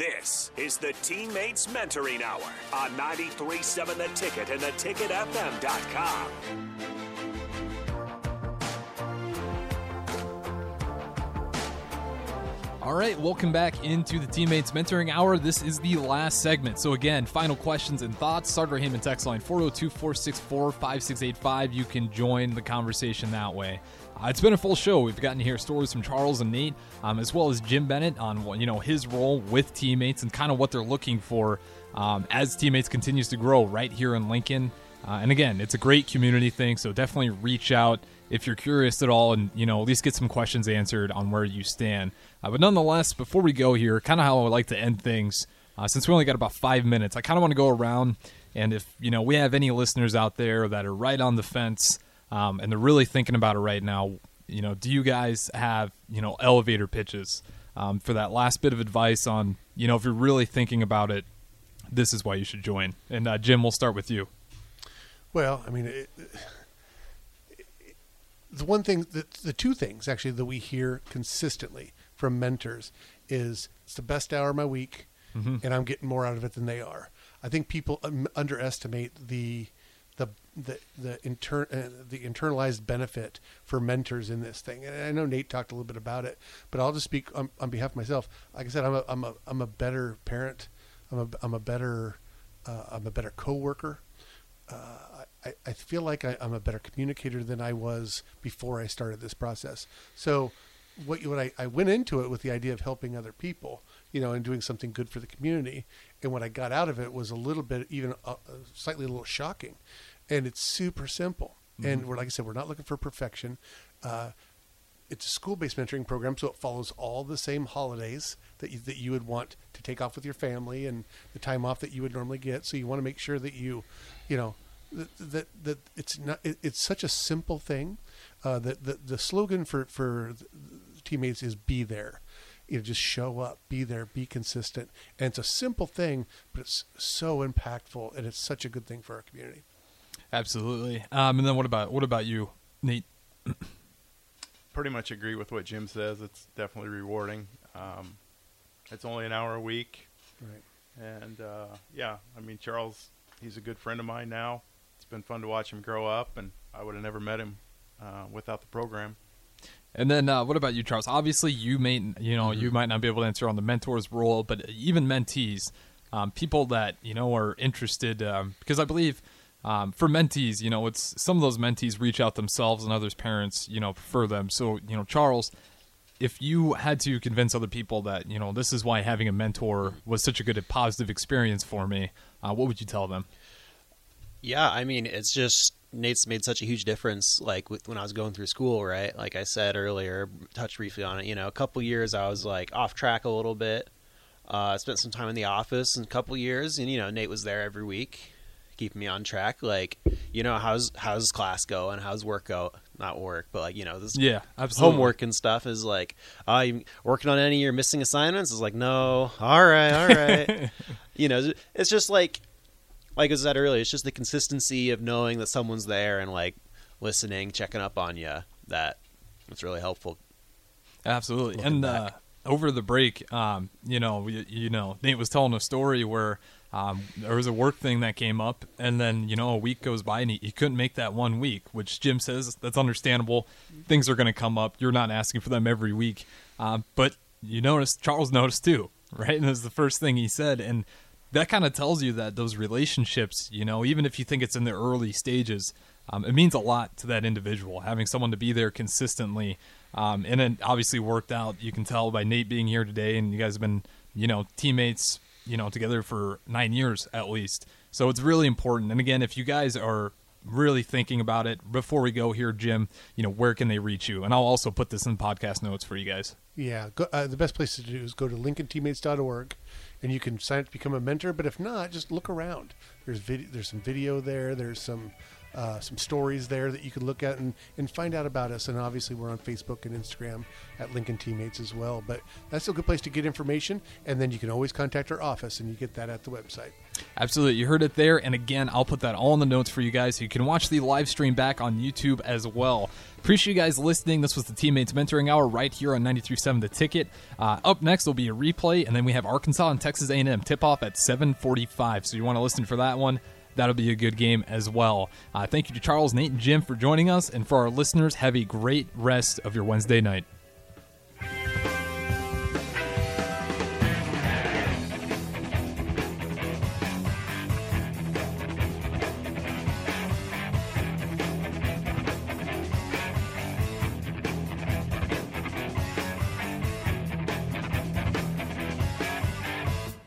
This is the Teammates Mentoring Hour on 93.7 The Ticket and theticketfm.com. All right, welcome back into the Teammates Mentoring Hour. This is the last segment. So, again, final questions and thoughts. Starter Heyman text line 402 464 5685. You can join the conversation that way. Uh, it's been a full show. We've gotten to hear stories from Charles and Nate, um, as well as Jim Bennett on you know his role with teammates and kind of what they're looking for um, as teammates continues to grow right here in Lincoln. Uh, and again, it's a great community thing, so definitely reach out if you're curious at all, and you know at least get some questions answered on where you stand. Uh, but nonetheless, before we go here, kind of how I would like to end things, uh, since we only got about five minutes, I kind of want to go around, and if you know we have any listeners out there that are right on the fence, um, and they're really thinking about it right now, you know, do you guys have you know elevator pitches um, for that last bit of advice on you know if you're really thinking about it, this is why you should join. And uh, Jim, we'll start with you. Well, I mean, it, the one thing, the, the two things actually that we hear consistently from mentors is it's the best hour of my week, Mm-hmm. and I'm getting more out of it than they are. I think people um, underestimate the the the the, inter, uh, the internalized benefit for mentors in this thing. And I know Nate talked a little bit about it, but I'll just speak on, on behalf of myself. Like I said, I'm a I'm a I'm a better parent. I'm a I'm a better uh, I'm a better coworker. Uh, I, I feel like I, I'm a better communicator than I was before I started this process. So, what you, what I, I went into it with the idea of helping other people, you know, and doing something good for the community. And what I got out of it was a little bit, even uh, slightly a little shocking. And it's super simple. And we're like I said, we're not looking for perfection. Uh, it's a school-based mentoring program, so it follows all the same holidays that you, that you would want to take off with your family and the time off that you would normally get. So you want to make sure that you, you know, that that, that it's not. It, it's such a simple thing. Uh, that the, the slogan for for teammates is "Be there." You know, just show up, be there, be consistent, and it's a simple thing, but it's so impactful, and it's such a good thing for our community. Absolutely. Um, and then what about what about you, Nate? pretty much agree with what Jim says. It's definitely rewarding. Um, it's only an hour a week, Right. and uh, yeah, I mean Charles, he's a good friend of mine now. It's been fun to watch him grow up, and I would have never met him uh, without the program. And then uh, what about you, Charles? Obviously, you may you know you might not be able to answer on the mentor's role, but even mentees, um, people that you know are interested, um, because I believe um, for mentees, you know, it's some of those mentees reach out themselves, and others' parents, you know, prefer them. So you know, Charles, if you had to convince other people that you know this is why having a mentor was such a good, positive experience for me, uh, what would you tell them? Yeah, I mean, it's just Nate's made such a huge difference. Like when I was going through school, right? Like I said earlier, touched briefly on it. You know, a couple years I was like off track a little bit. Uh, spent some time in the office in a couple years, and you know, Nate was there every week, keeping me on track. Like, you know, how's how's class go and how's work go? Not work, but like you know, this Yeah, absolutely. homework and stuff is like, uh, you working on any of your missing assignments? Is like, no. All right, all right. you know, it's just like, like I said earlier, it's just the consistency of knowing that someone's there and like listening, checking up on you. That it's really helpful. Absolutely. And uh, over the break, um, you know, you, you know, Nate was telling a story where um, there was a work thing that came up, and then you know a week goes by and he, he couldn't make that one week, which Jim says that's understandable. Things are going to come up. You're not asking for them every week, um, but you notice Charles noticed too, right? And that's the first thing he said, and that kind of tells you that those relationships, you know, even if you think it's in the early stages, um, it means a lot to that individual having someone to be there consistently. Um, and it obviously worked out. You can tell by Nate being here today, and you guys have been, you know, teammates, you know, together for nine years at least. So it's really important. And again, if you guys are really thinking about it before we go here, Jim, you know, where can they reach you? And I'll also put this in podcast notes for you guys. Yeah, go, uh, the best place to do is go to lincolnteammates.org, and you can sign up to become a mentor. But if not, just look around. There's video, there's some video there. There's some uh, some stories there that you can look at and, and find out about us. And obviously, we're on Facebook and Instagram at Lincoln Teammates as well. But that's a good place to get information. And then you can always contact our office, and you get that at the website. Absolutely. You heard it there. And again, I'll put that all in the notes for you guys. You can watch the live stream back on YouTube as well. Appreciate you guys listening. This was the Teammates Mentoring Hour right here on 93.7 The Ticket. Uh, up next will be a replay, and then we have Arkansas and Texas A&M tip-off at 745. So you want to listen for that one that'll be a good game as well. Uh, thank you to Charles, Nate, and Jim for joining us. And for our listeners, have a great rest of your Wednesday night.